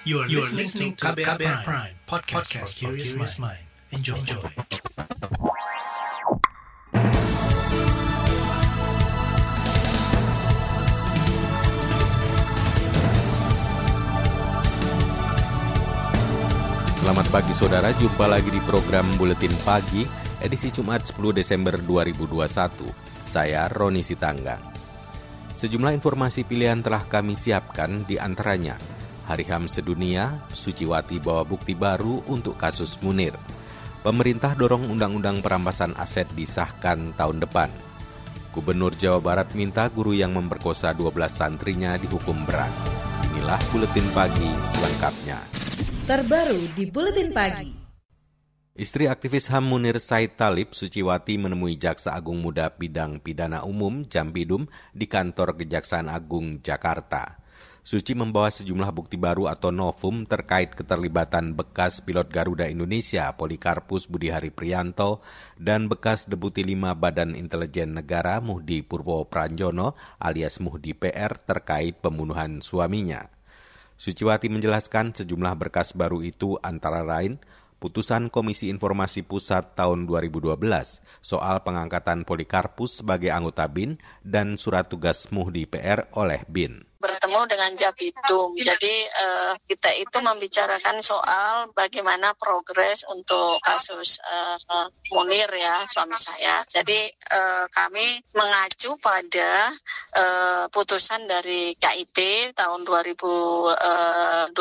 You are, you are listening to KBR, Prime, Prime podcast, podcast for curious mind. Enjoy. Enjoy. Selamat pagi saudara, jumpa lagi di program Buletin Pagi, edisi Jumat 10 Desember 2021. Saya Roni Sitanggang. Sejumlah informasi pilihan telah kami siapkan di antaranya Hari HAM sedunia, Suciwati bawa bukti baru untuk kasus Munir. Pemerintah dorong undang-undang perampasan aset disahkan tahun depan. Gubernur Jawa Barat minta guru yang memperkosa 12 santrinya dihukum berat. Inilah Buletin Pagi selengkapnya terbaru di Buletin Pagi. Istri aktivis HAM Munir Said Talib, Suciwati menemui Jaksa Agung Muda Bidang Pidana Umum Jampidum di kantor Kejaksaan Agung Jakarta. Suci membawa sejumlah bukti baru atau novum terkait keterlibatan bekas pilot Garuda Indonesia Polikarpus Budihari Prianto dan bekas Deputi 5 Badan Intelijen Negara Muhdi Purwo Pranjono alias Muhdi PR terkait pembunuhan suaminya. Suciwati menjelaskan sejumlah berkas baru itu antara lain putusan Komisi Informasi Pusat tahun 2012 soal pengangkatan Polikarpus sebagai anggota BIN dan surat tugas Muhdi PR oleh BIN bertemu dengan Jabitum. Jadi uh, kita itu membicarakan soal bagaimana progres untuk kasus uh, Munir ya suami saya. Jadi uh, kami mengacu pada uh, putusan dari KIP tahun 2012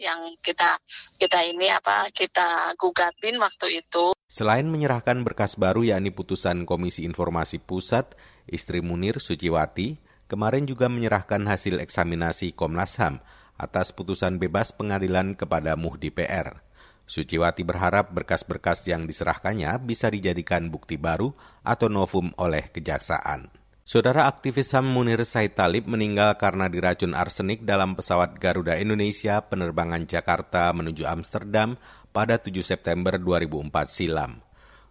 yang kita kita ini apa kita gugatin waktu itu. Selain menyerahkan berkas baru yakni putusan Komisi Informasi Pusat, istri Munir Suciwati kemarin juga menyerahkan hasil eksaminasi Komnas HAM atas putusan bebas pengadilan kepada Muhdi PR. Suciwati berharap berkas-berkas yang diserahkannya bisa dijadikan bukti baru atau novum oleh kejaksaan. Saudara aktivis HAM Munir Said Talib meninggal karena diracun arsenik dalam pesawat Garuda Indonesia penerbangan Jakarta menuju Amsterdam pada 7 September 2004 silam.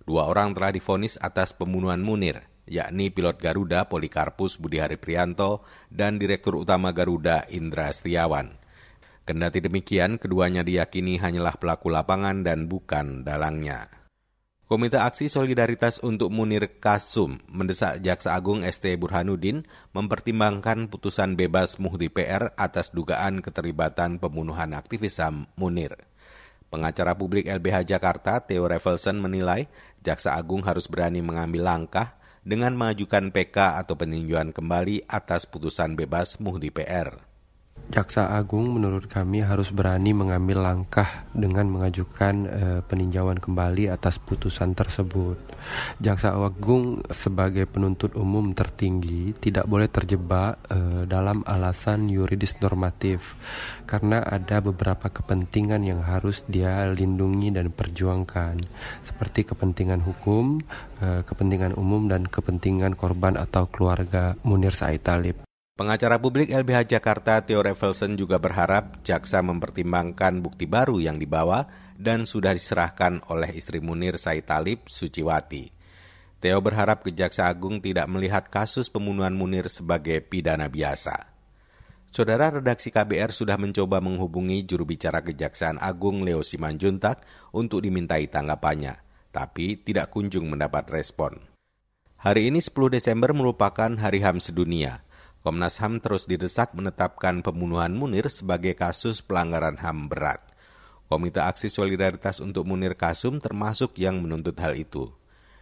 Dua orang telah difonis atas pembunuhan Munir yakni pilot Garuda Polikarpus Budihari Prianto dan Direktur Utama Garuda Indra Setiawan. Kendati demikian, keduanya diyakini hanyalah pelaku lapangan dan bukan dalangnya. Komite Aksi Solidaritas untuk Munir Kasum mendesak Jaksa Agung ST Burhanuddin mempertimbangkan putusan bebas Muhdi PR atas dugaan keterlibatan pembunuhan aktivis HAM Munir. Pengacara publik LBH Jakarta, Theo Revelson menilai Jaksa Agung harus berani mengambil langkah dengan mengajukan PK atau peninjauan kembali atas putusan bebas Muhdi PR. Jaksa Agung menurut kami harus berani mengambil langkah dengan mengajukan e, peninjauan kembali atas putusan tersebut. Jaksa Agung sebagai penuntut umum tertinggi tidak boleh terjebak e, dalam alasan yuridis normatif karena ada beberapa kepentingan yang harus dia lindungi dan perjuangkan seperti kepentingan hukum, e, kepentingan umum dan kepentingan korban atau keluarga Munir Said Talib. Pengacara publik LBH Jakarta Theo Revelson juga berharap jaksa mempertimbangkan bukti baru yang dibawa dan sudah diserahkan oleh istri Munir Said Talib, Suciwati. Theo berharap Kejaksa Agung tidak melihat kasus pembunuhan Munir sebagai pidana biasa. Saudara redaksi KBR sudah mencoba menghubungi juru bicara Kejaksaan Agung Leo Simanjuntak untuk dimintai tanggapannya, tapi tidak kunjung mendapat respon. Hari ini 10 Desember merupakan Hari HAM sedunia. Komnas HAM terus didesak menetapkan pembunuhan Munir sebagai kasus pelanggaran HAM berat. Komite Aksi Solidaritas untuk Munir Kasum termasuk yang menuntut hal itu.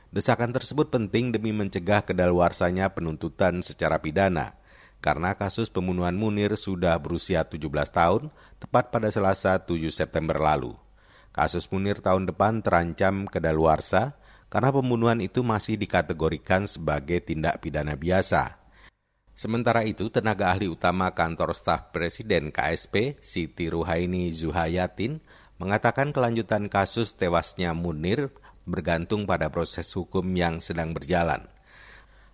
Desakan tersebut penting demi mencegah kedaluarsanya penuntutan secara pidana, karena kasus pembunuhan Munir sudah berusia 17 tahun, tepat pada Selasa 7 September lalu. Kasus Munir tahun depan terancam kedaluarsa karena pembunuhan itu masih dikategorikan sebagai tindak pidana biasa. Sementara itu, tenaga ahli utama kantor staf Presiden KSP, Siti Ruhaini Zuhayatin, mengatakan kelanjutan kasus tewasnya Munir bergantung pada proses hukum yang sedang berjalan.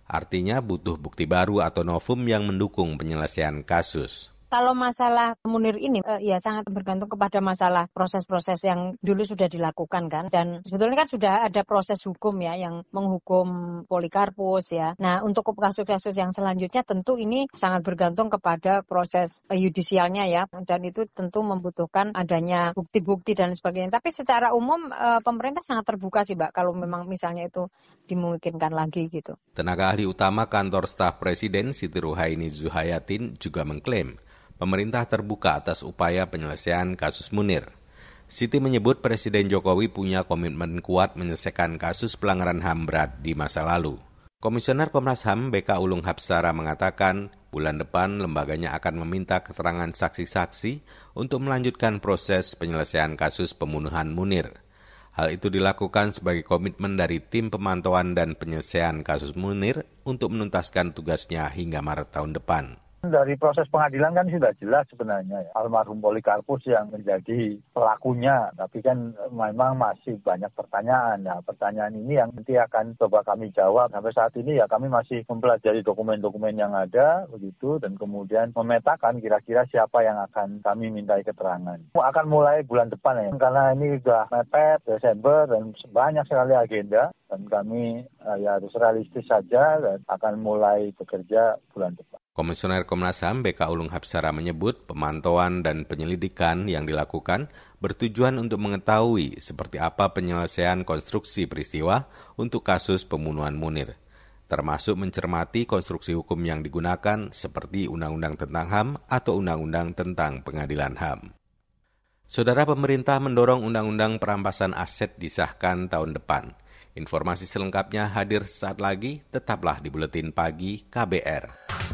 Artinya butuh bukti baru atau novum yang mendukung penyelesaian kasus Kalau masalah Munir ini uh, ya sangat bergantung kepada masalah proses-proses yang dulu sudah dilakukan kan dan sebetulnya kan sudah ada proses hukum ya yang menghukum Polikarpus ya. Nah, untuk kasus-kasus yang selanjutnya tentu ini sangat bergantung kepada proses uh, yudisialnya ya dan itu tentu membutuhkan adanya bukti-bukti dan sebagainya. Tapi secara umum uh, pemerintah sangat terbuka sih, Mbak, kalau memang misalnya itu dimungkinkan lagi gitu. Tenaga ahli utama kantor staf Presiden Siti Ruhaini Zuhayatin juga mengklaim pemerintah terbuka atas upaya penyelesaian kasus Munir. Siti menyebut Presiden Jokowi punya komitmen kuat menyelesaikan kasus pelanggaran HAM berat di masa lalu. Komisioner Komnas HAM BK Ulung Hapsara mengatakan bulan depan lembaganya akan meminta keterangan saksi-saksi untuk melanjutkan proses penyelesaian kasus pembunuhan Munir. Hal itu dilakukan sebagai komitmen dari tim pemantauan dan penyelesaian kasus Munir untuk menuntaskan tugasnya hingga Maret tahun depan. Dari proses pengadilan kan sudah jelas sebenarnya ya. Almarhum Polikarpus yang menjadi pelakunya, tapi kan memang masih banyak pertanyaan. Ya, pertanyaan ini yang nanti akan coba kami jawab. Sampai saat ini ya kami masih mempelajari dokumen-dokumen yang ada begitu dan kemudian memetakan kira-kira siapa yang akan kami mintai keterangan. Akan mulai bulan depan ya, karena ini sudah mepet Desember dan banyak sekali agenda dan kami uh, ya harus realistis saja dan akan mulai bekerja bulan depan. Komisioner Komnas HAM BK Ulung Hapsara menyebut pemantauan dan penyelidikan yang dilakukan bertujuan untuk mengetahui seperti apa penyelesaian konstruksi peristiwa untuk kasus pembunuhan Munir, termasuk mencermati konstruksi hukum yang digunakan seperti Undang-Undang tentang HAM atau Undang-Undang tentang Pengadilan HAM. Saudara pemerintah mendorong Undang-Undang perampasan aset disahkan tahun depan. Informasi selengkapnya hadir saat lagi, tetaplah di Buletin Pagi KBR.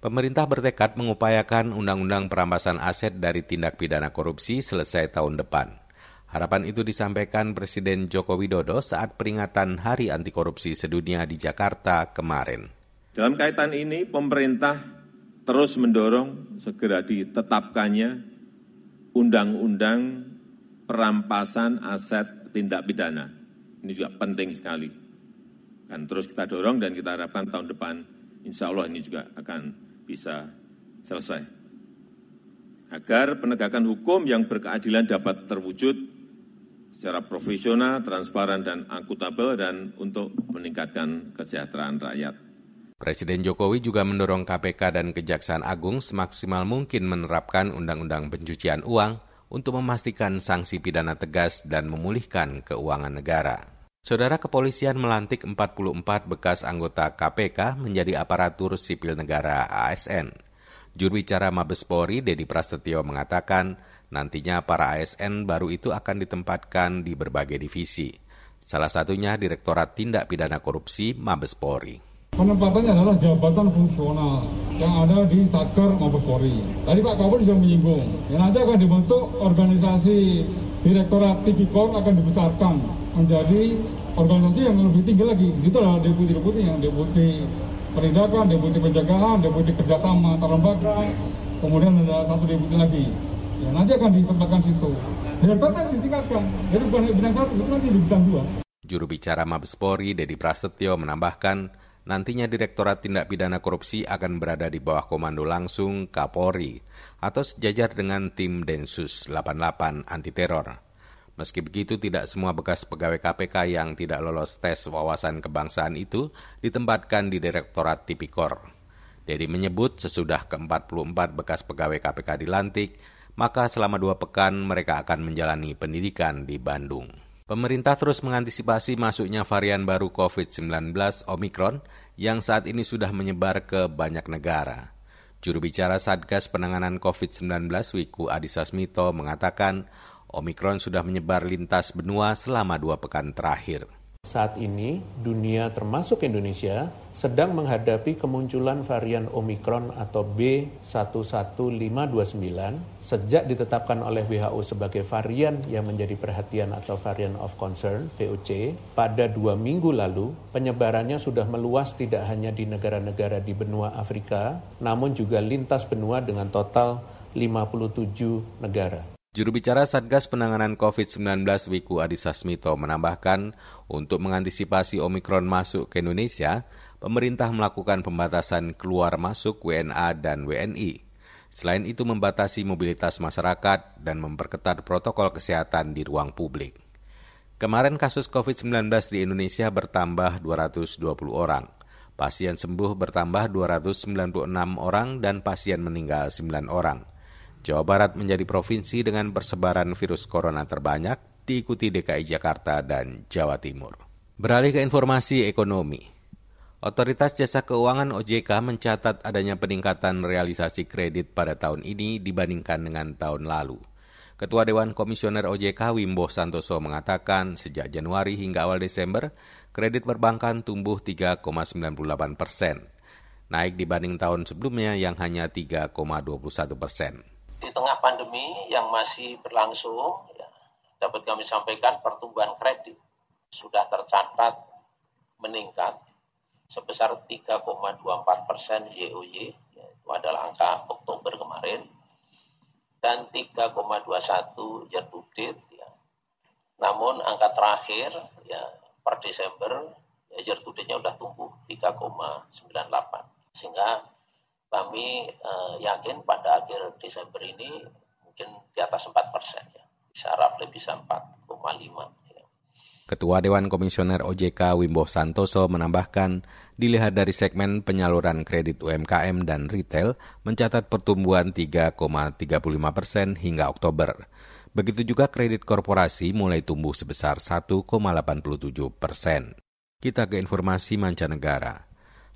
Pemerintah bertekad mengupayakan undang-undang perampasan aset dari tindak pidana korupsi selesai tahun depan. Harapan itu disampaikan Presiden Joko Widodo saat peringatan Hari Anti Korupsi Sedunia di Jakarta kemarin. Dalam kaitan ini, pemerintah terus mendorong segera ditetapkannya undang-undang perampasan aset tindak pidana. Ini juga penting sekali. Kan terus kita dorong dan kita harapkan tahun depan insya Allah ini juga akan bisa selesai. Agar penegakan hukum yang berkeadilan dapat terwujud secara profesional, transparan, dan akuntabel dan untuk meningkatkan kesejahteraan rakyat. Presiden Jokowi juga mendorong KPK dan Kejaksaan Agung semaksimal mungkin menerapkan Undang-Undang Pencucian Uang untuk memastikan sanksi pidana tegas dan memulihkan keuangan negara. Saudara kepolisian melantik 44 bekas anggota KPK menjadi aparatur sipil negara ASN. Juru bicara Mabes Polri, Dedi Prasetyo, mengatakan nantinya para ASN baru itu akan ditempatkan di berbagai divisi. Salah satunya Direktorat Tindak Pidana Korupsi Mabes Polri. Penempatannya adalah jabatan fungsional yang ada di Satker Mabes Polri. Tadi Pak Kapolri sudah menyinggung, ya nanti akan dibentuk organisasi Direktorat Tipikor akan dibesarkan menjadi organisasi yang lebih tinggi lagi. Itu adalah deputi-deputi yang deputi penindakan, deputi penjagaan, deputi kerjasama antar lembaga, kemudian ada satu deputi lagi. Ya, nanti akan ditempatkan situ. Direktur kan ditingkatkan, jadi bukan bidang satu, itu nanti di bidang dua. Juru bicara Mabes Polri, Dedi Prasetyo, menambahkan, nantinya Direktorat Tindak Pidana Korupsi akan berada di bawah komando langsung Kapolri atau sejajar dengan tim Densus 88 anti teror. Meski begitu, tidak semua bekas pegawai KPK yang tidak lolos tes wawasan kebangsaan itu ditempatkan di Direktorat Tipikor. Dedi menyebut sesudah ke-44 bekas pegawai KPK dilantik, maka selama dua pekan mereka akan menjalani pendidikan di Bandung. Pemerintah terus mengantisipasi masuknya varian baru COVID-19 Omikron yang saat ini sudah menyebar ke banyak negara. Juru bicara Satgas Penanganan COVID-19 Wiku Adhisa Smito mengatakan Omikron sudah menyebar lintas benua selama dua pekan terakhir. Saat ini, dunia termasuk Indonesia sedang menghadapi kemunculan varian Omikron atau B11529 sejak ditetapkan oleh WHO sebagai varian yang menjadi perhatian atau varian of concern VOC pada dua minggu lalu penyebarannya sudah meluas tidak hanya di negara-negara di benua Afrika namun juga lintas benua dengan total 57 negara. Juru bicara Satgas Penanganan COVID-19 Wiku Adhisa Smito menambahkan, untuk mengantisipasi Omikron masuk ke Indonesia, pemerintah melakukan pembatasan keluar masuk WNA dan WNI. Selain itu membatasi mobilitas masyarakat dan memperketat protokol kesehatan di ruang publik. Kemarin kasus COVID-19 di Indonesia bertambah 220 orang. Pasien sembuh bertambah 296 orang dan pasien meninggal 9 orang. Jawa Barat menjadi provinsi dengan persebaran virus corona terbanyak, diikuti DKI Jakarta dan Jawa Timur. Beralih ke informasi ekonomi. Otoritas Jasa Keuangan OJK mencatat adanya peningkatan realisasi kredit pada tahun ini dibandingkan dengan tahun lalu. Ketua Dewan Komisioner OJK Wimbo Santoso mengatakan sejak Januari hingga awal Desember, kredit perbankan tumbuh 3,98 persen, naik dibanding tahun sebelumnya yang hanya 3,21 persen di tengah pandemi yang masih berlangsung, ya, dapat kami sampaikan pertumbuhan kredit sudah tercatat meningkat sebesar 3,24 persen YOY, ya, itu adalah angka Oktober kemarin, dan 3,21 year to date. Ya. Namun angka terakhir ya per Desember ya, year to date-nya sudah tumbuh 3,98 sehingga kami uh, yakin pada akhir Desember ini mungkin di atas 4 persen ya. Bisa roughly bisa 4,5 ya. Ketua Dewan Komisioner OJK Wimbo Santoso menambahkan, dilihat dari segmen penyaluran kredit UMKM dan retail mencatat pertumbuhan 3,35 persen hingga Oktober. Begitu juga kredit korporasi mulai tumbuh sebesar 1,87 persen. Kita ke informasi mancanegara.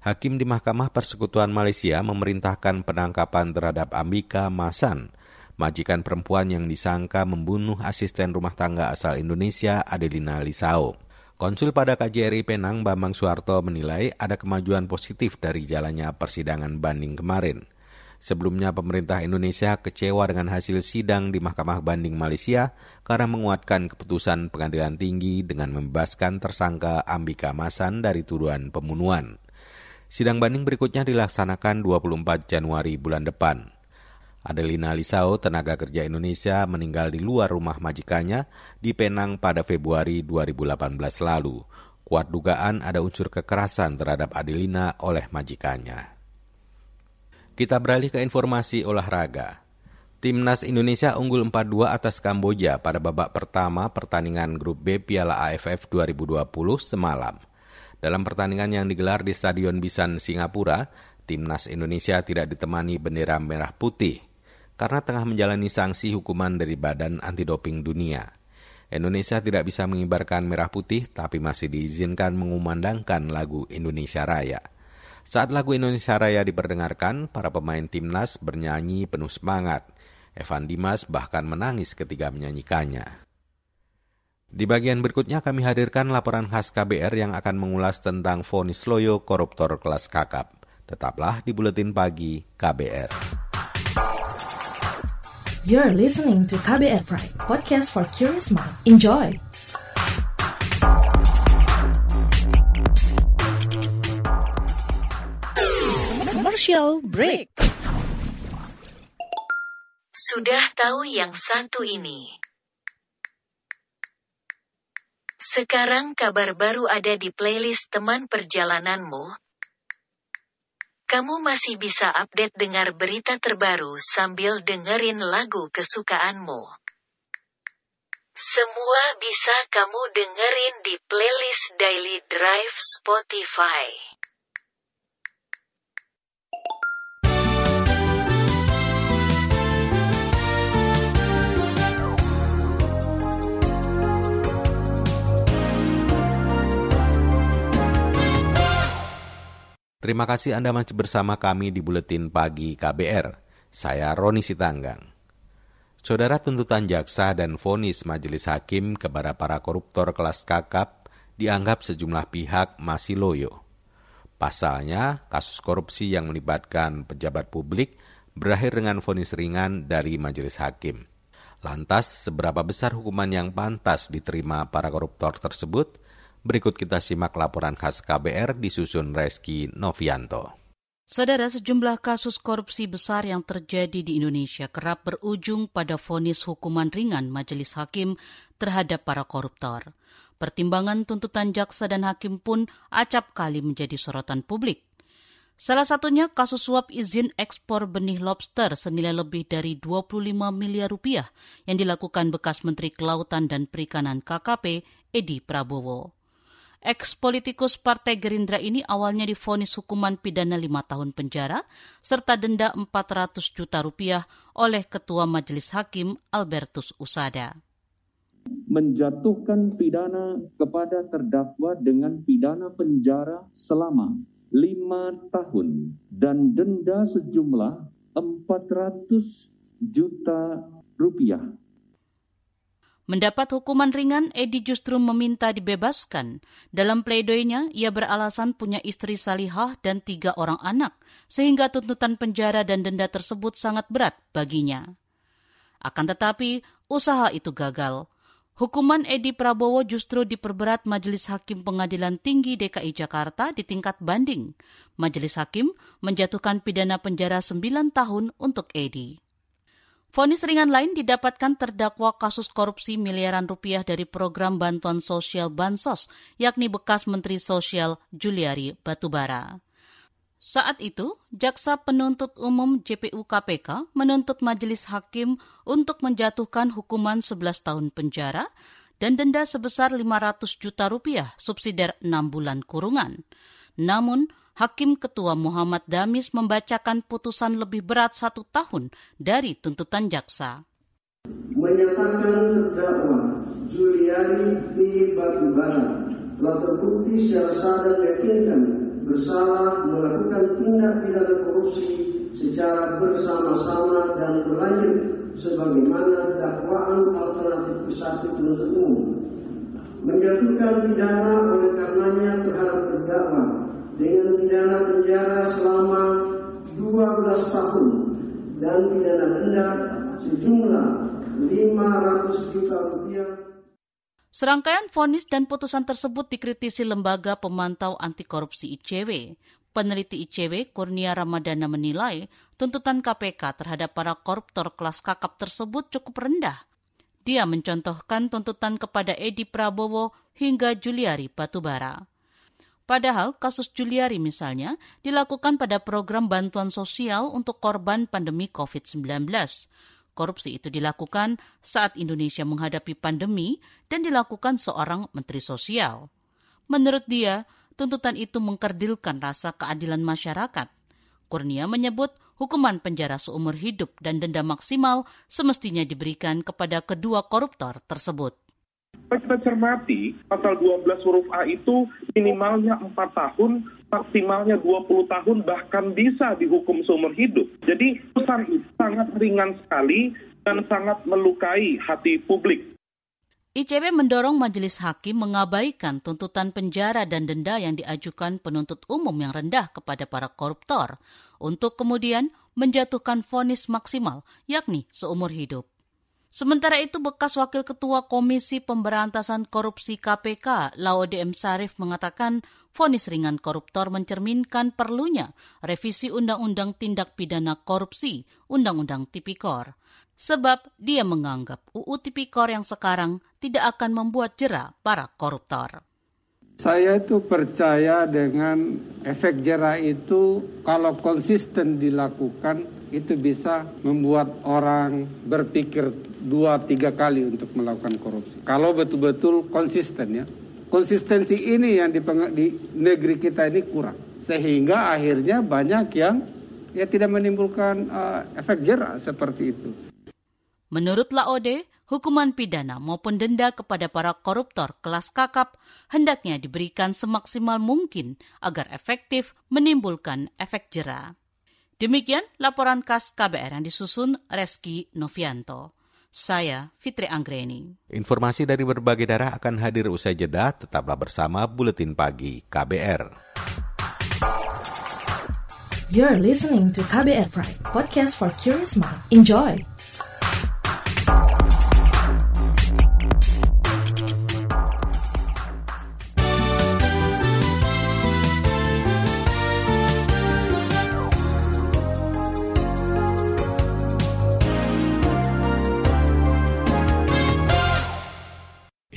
Hakim di Mahkamah Persekutuan Malaysia memerintahkan penangkapan terhadap Ambika Masan, majikan perempuan yang disangka membunuh asisten rumah tangga asal Indonesia Adelina Lisao. Konsul pada KJRI Penang Bambang Suharto menilai ada kemajuan positif dari jalannya persidangan banding kemarin. Sebelumnya pemerintah Indonesia kecewa dengan hasil sidang di Mahkamah Banding Malaysia karena menguatkan keputusan pengadilan tinggi dengan membebaskan tersangka Ambika Masan dari tuduhan pembunuhan. Sidang banding berikutnya dilaksanakan 24 Januari bulan depan. Adelina Lisao, tenaga kerja Indonesia, meninggal di luar rumah majikannya di Penang pada Februari 2018 lalu. Kuat dugaan ada unsur kekerasan terhadap Adelina oleh majikannya. Kita beralih ke informasi olahraga. Timnas Indonesia unggul 4-2 atas Kamboja pada babak pertama pertandingan grup B Piala AFF 2020 semalam. Dalam pertandingan yang digelar di Stadion Bisan, Singapura, timnas Indonesia tidak ditemani bendera merah putih karena tengah menjalani sanksi hukuman dari Badan Anti Doping Dunia. Indonesia tidak bisa mengibarkan merah putih tapi masih diizinkan mengumandangkan lagu Indonesia Raya. Saat lagu Indonesia Raya diperdengarkan, para pemain timnas bernyanyi penuh semangat. Evan Dimas bahkan menangis ketika menyanyikannya. Di bagian berikutnya kami hadirkan laporan khas KBR yang akan mengulas tentang vonis loyo koruptor kelas kakap. Tetaplah di Buletin Pagi KBR. You're listening to KBR Pride, podcast for curious mind. Enjoy! Commercial break. Sudah tahu yang satu ini. Sekarang kabar baru ada di playlist teman perjalananmu. Kamu masih bisa update dengar berita terbaru sambil dengerin lagu kesukaanmu. Semua bisa kamu dengerin di playlist Daily Drive Spotify. Terima kasih Anda masih bersama kami di Buletin Pagi KBR. Saya Roni Sitanggang. Saudara tuntutan jaksa dan vonis majelis hakim kepada para koruptor kelas kakap dianggap sejumlah pihak masih loyo. Pasalnya, kasus korupsi yang melibatkan pejabat publik berakhir dengan vonis ringan dari majelis hakim. Lantas, seberapa besar hukuman yang pantas diterima para koruptor tersebut? Berikut kita simak laporan khas KBR disusun Reski Novianto. Saudara, sejumlah kasus korupsi besar yang terjadi di Indonesia kerap berujung pada vonis hukuman ringan majelis hakim terhadap para koruptor. Pertimbangan tuntutan jaksa dan hakim pun acap kali menjadi sorotan publik. Salah satunya kasus suap izin ekspor benih lobster senilai lebih dari 25 miliar rupiah yang dilakukan bekas Menteri Kelautan dan Perikanan KKP Edi Prabowo. Ex-politikus Partai Gerindra ini awalnya difonis hukuman pidana lima tahun penjara serta denda 400 juta rupiah oleh Ketua Majelis Hakim Albertus Usada. Menjatuhkan pidana kepada terdakwa dengan pidana penjara selama lima tahun dan denda sejumlah 400 juta rupiah. Mendapat hukuman ringan, Edi justru meminta dibebaskan. Dalam pledoinya, ia beralasan punya istri salihah dan tiga orang anak, sehingga tuntutan penjara dan denda tersebut sangat berat baginya. Akan tetapi, usaha itu gagal. Hukuman Edi Prabowo justru diperberat Majelis Hakim Pengadilan Tinggi DKI Jakarta di tingkat banding. Majelis Hakim menjatuhkan pidana penjara 9 tahun untuk Edi. Fonis ringan lain didapatkan terdakwa kasus korupsi miliaran rupiah dari program bantuan sosial Bansos, yakni bekas Menteri Sosial Juliari Batubara. Saat itu, Jaksa Penuntut Umum JPU KPK menuntut majelis hakim untuk menjatuhkan hukuman 11 tahun penjara dan denda sebesar 500 juta rupiah subsidiar 6 bulan kurungan. Namun, Hakim Ketua Muhammad Damis membacakan putusan lebih berat satu tahun dari tuntutan jaksa. Menyatakan terdakwa Juliari B. Batubara telah terbukti secara sadar yakinkan bersalah melakukan tindak pidana korupsi secara bersama-sama dan berlanjut sebagaimana dakwaan alternatif satu penuntut umum menjatuhkan pidana oleh karenanya terhadap terdakwa dengan pidana penjara selama 12 tahun dan pidana denda sejumlah 500 juta rupiah Serangkaian vonis dan putusan tersebut dikritisi Lembaga Pemantau Anti Korupsi ICW. Peneliti ICW, Kurnia Ramadana menilai tuntutan KPK terhadap para koruptor kelas kakap tersebut cukup rendah. Dia mencontohkan tuntutan kepada Edi Prabowo hingga Juliari Batubara. Padahal kasus Juliari misalnya dilakukan pada program bantuan sosial untuk korban pandemi COVID-19. Korupsi itu dilakukan saat Indonesia menghadapi pandemi dan dilakukan seorang menteri sosial. Menurut dia, tuntutan itu mengkerdilkan rasa keadilan masyarakat. Kurnia menyebut hukuman penjara seumur hidup dan denda maksimal semestinya diberikan kepada kedua koruptor tersebut. Kita cermati, pasal 12 huruf A itu minimalnya 4 tahun, maksimalnya 20 tahun, bahkan bisa dihukum seumur hidup. Jadi putusan itu sangat ringan sekali dan sangat melukai hati publik. ICW mendorong majelis hakim mengabaikan tuntutan penjara dan denda yang diajukan penuntut umum yang rendah kepada para koruptor, untuk kemudian menjatuhkan vonis maksimal, yakni seumur hidup. Sementara itu, bekas Wakil Ketua Komisi Pemberantasan Korupsi KPK, Laude M. Sarif mengatakan vonis ringan koruptor mencerminkan perlunya revisi Undang-Undang Tindak Pidana Korupsi, Undang-Undang Tipikor. Sebab dia menganggap UU Tipikor yang sekarang tidak akan membuat jera para koruptor. Saya itu percaya dengan efek jera itu kalau konsisten dilakukan itu bisa membuat orang berpikir dua tiga kali untuk melakukan korupsi. Kalau betul-betul konsisten ya. Konsistensi ini yang di, negeri kita ini kurang. Sehingga akhirnya banyak yang ya tidak menimbulkan uh, efek jerah seperti itu. Menurut Laode, hukuman pidana maupun denda kepada para koruptor kelas kakap hendaknya diberikan semaksimal mungkin agar efektif menimbulkan efek jerah. Demikian laporan khas KBR yang disusun Reski Novianto. Saya Fitri Anggreni. Informasi dari berbagai daerah akan hadir usai jeda, tetaplah bersama Buletin Pagi KBR. You're listening to KBR Pride, podcast for curious mind. Enjoy!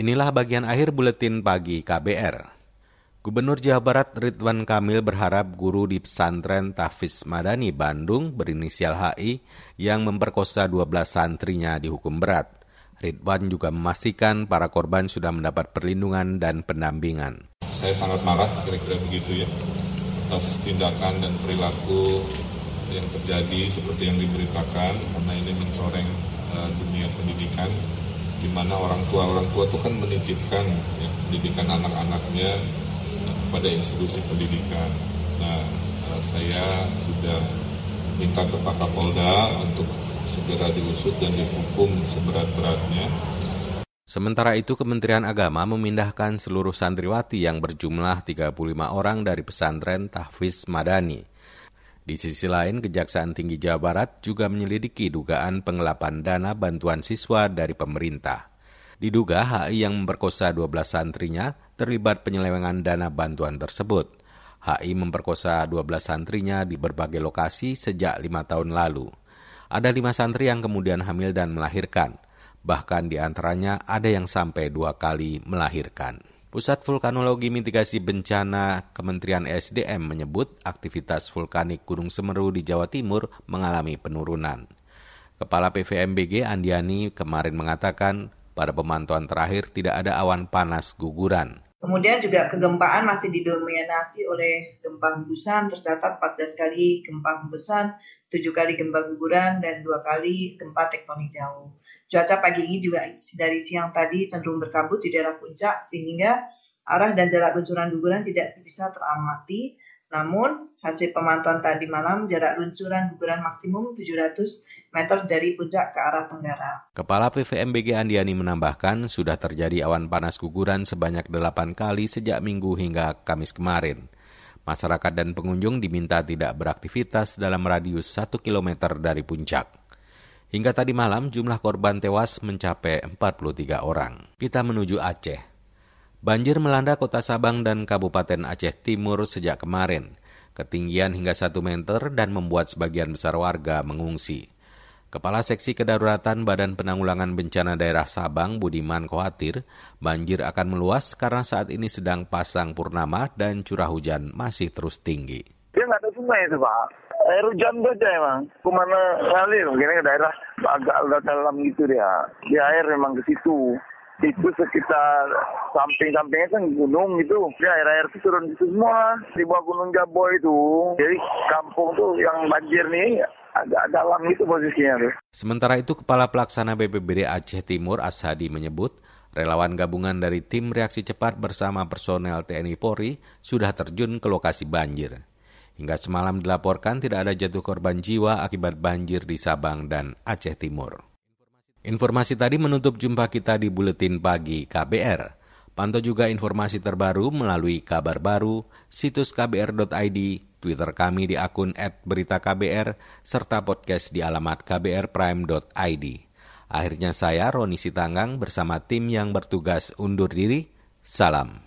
Inilah bagian akhir buletin pagi KBR. Gubernur Jawa Barat Ridwan Kamil berharap guru di pesantren Tafiz Madani Bandung berinisial HI yang memperkosa 12 santrinya dihukum berat. Ridwan juga memastikan para korban sudah mendapat perlindungan dan pendampingan. Saya sangat marah kira-kira begitu ya atas tindakan dan perilaku yang terjadi seperti yang diberitakan karena ini mencoreng uh, dunia pendidikan di mana orang tua orang tua itu kan menitipkan ya, pendidikan anak-anaknya kepada institusi pendidikan. Nah, eh, saya sudah minta ke Pak Kapolda untuk segera diusut dan dihukum seberat-beratnya. Sementara itu Kementerian Agama memindahkan seluruh santriwati yang berjumlah 35 orang dari pesantren Tahfiz Madani. Di sisi lain, Kejaksaan Tinggi Jawa Barat juga menyelidiki dugaan pengelapan dana bantuan siswa dari pemerintah. Diduga HI yang memperkosa 12 santrinya terlibat penyelewengan dana bantuan tersebut. HI memperkosa 12 santrinya di berbagai lokasi sejak lima tahun lalu. Ada lima santri yang kemudian hamil dan melahirkan. Bahkan di antaranya ada yang sampai dua kali melahirkan. Pusat Vulkanologi Mitigasi Bencana Kementerian SDM menyebut aktivitas vulkanik Gunung Semeru di Jawa Timur mengalami penurunan. Kepala PVMBG Andiani kemarin mengatakan pada pemantauan terakhir tidak ada awan panas guguran. Kemudian juga kegempaan masih didominasi oleh gempa hembusan, tercatat 14 kali gempa hembusan, 7 kali gempa guguran, dan 2 kali gempa tektonik jauh. Cuaca pagi ini juga dari siang tadi cenderung berkabut di daerah puncak sehingga arah dan jarak luncuran guguran tidak bisa teramati. Namun, hasil pemantauan tadi malam jarak luncuran guguran maksimum 700 meter dari puncak ke arah tenggara. Kepala PVMBG Andiani menambahkan sudah terjadi awan panas guguran sebanyak 8 kali sejak minggu hingga Kamis kemarin. Masyarakat dan pengunjung diminta tidak beraktivitas dalam radius 1 km dari puncak. Hingga tadi malam jumlah korban tewas mencapai 43 orang. Kita menuju Aceh. Banjir melanda kota Sabang dan Kabupaten Aceh Timur sejak kemarin. Ketinggian hingga 1 meter dan membuat sebagian besar warga mengungsi. Kepala Seksi Kedaruratan Badan Penanggulangan Bencana Daerah Sabang, Budiman, khawatir banjir akan meluas karena saat ini sedang pasang purnama dan curah hujan masih terus tinggi. Dia nggak ada sungai itu, Pak air hujan saja emang. Ke mana ngalir, mungkin ke daerah agak dalam gitu dia. Di air memang ke situ. Itu sekitar samping-sampingnya kan gunung gitu. Ya air-air itu turun gitu semua. Di bawah gunung Jabo itu. Jadi kampung tuh yang banjir nih agak dalam itu posisinya tuh. Sementara itu Kepala Pelaksana BPBD Aceh Timur Ashadi menyebut Relawan gabungan dari tim reaksi cepat bersama personel TNI Polri sudah terjun ke lokasi banjir. Hingga semalam dilaporkan tidak ada jatuh korban jiwa akibat banjir di Sabang dan Aceh Timur. Informasi tadi menutup jumpa kita di Buletin Pagi KBR. Pantau juga informasi terbaru melalui kabar baru, situs kbr.id, Twitter kami di akun @beritaKBR, serta podcast di alamat kbrprime.id. Akhirnya saya, Roni Sitanggang, bersama tim yang bertugas undur diri. Salam.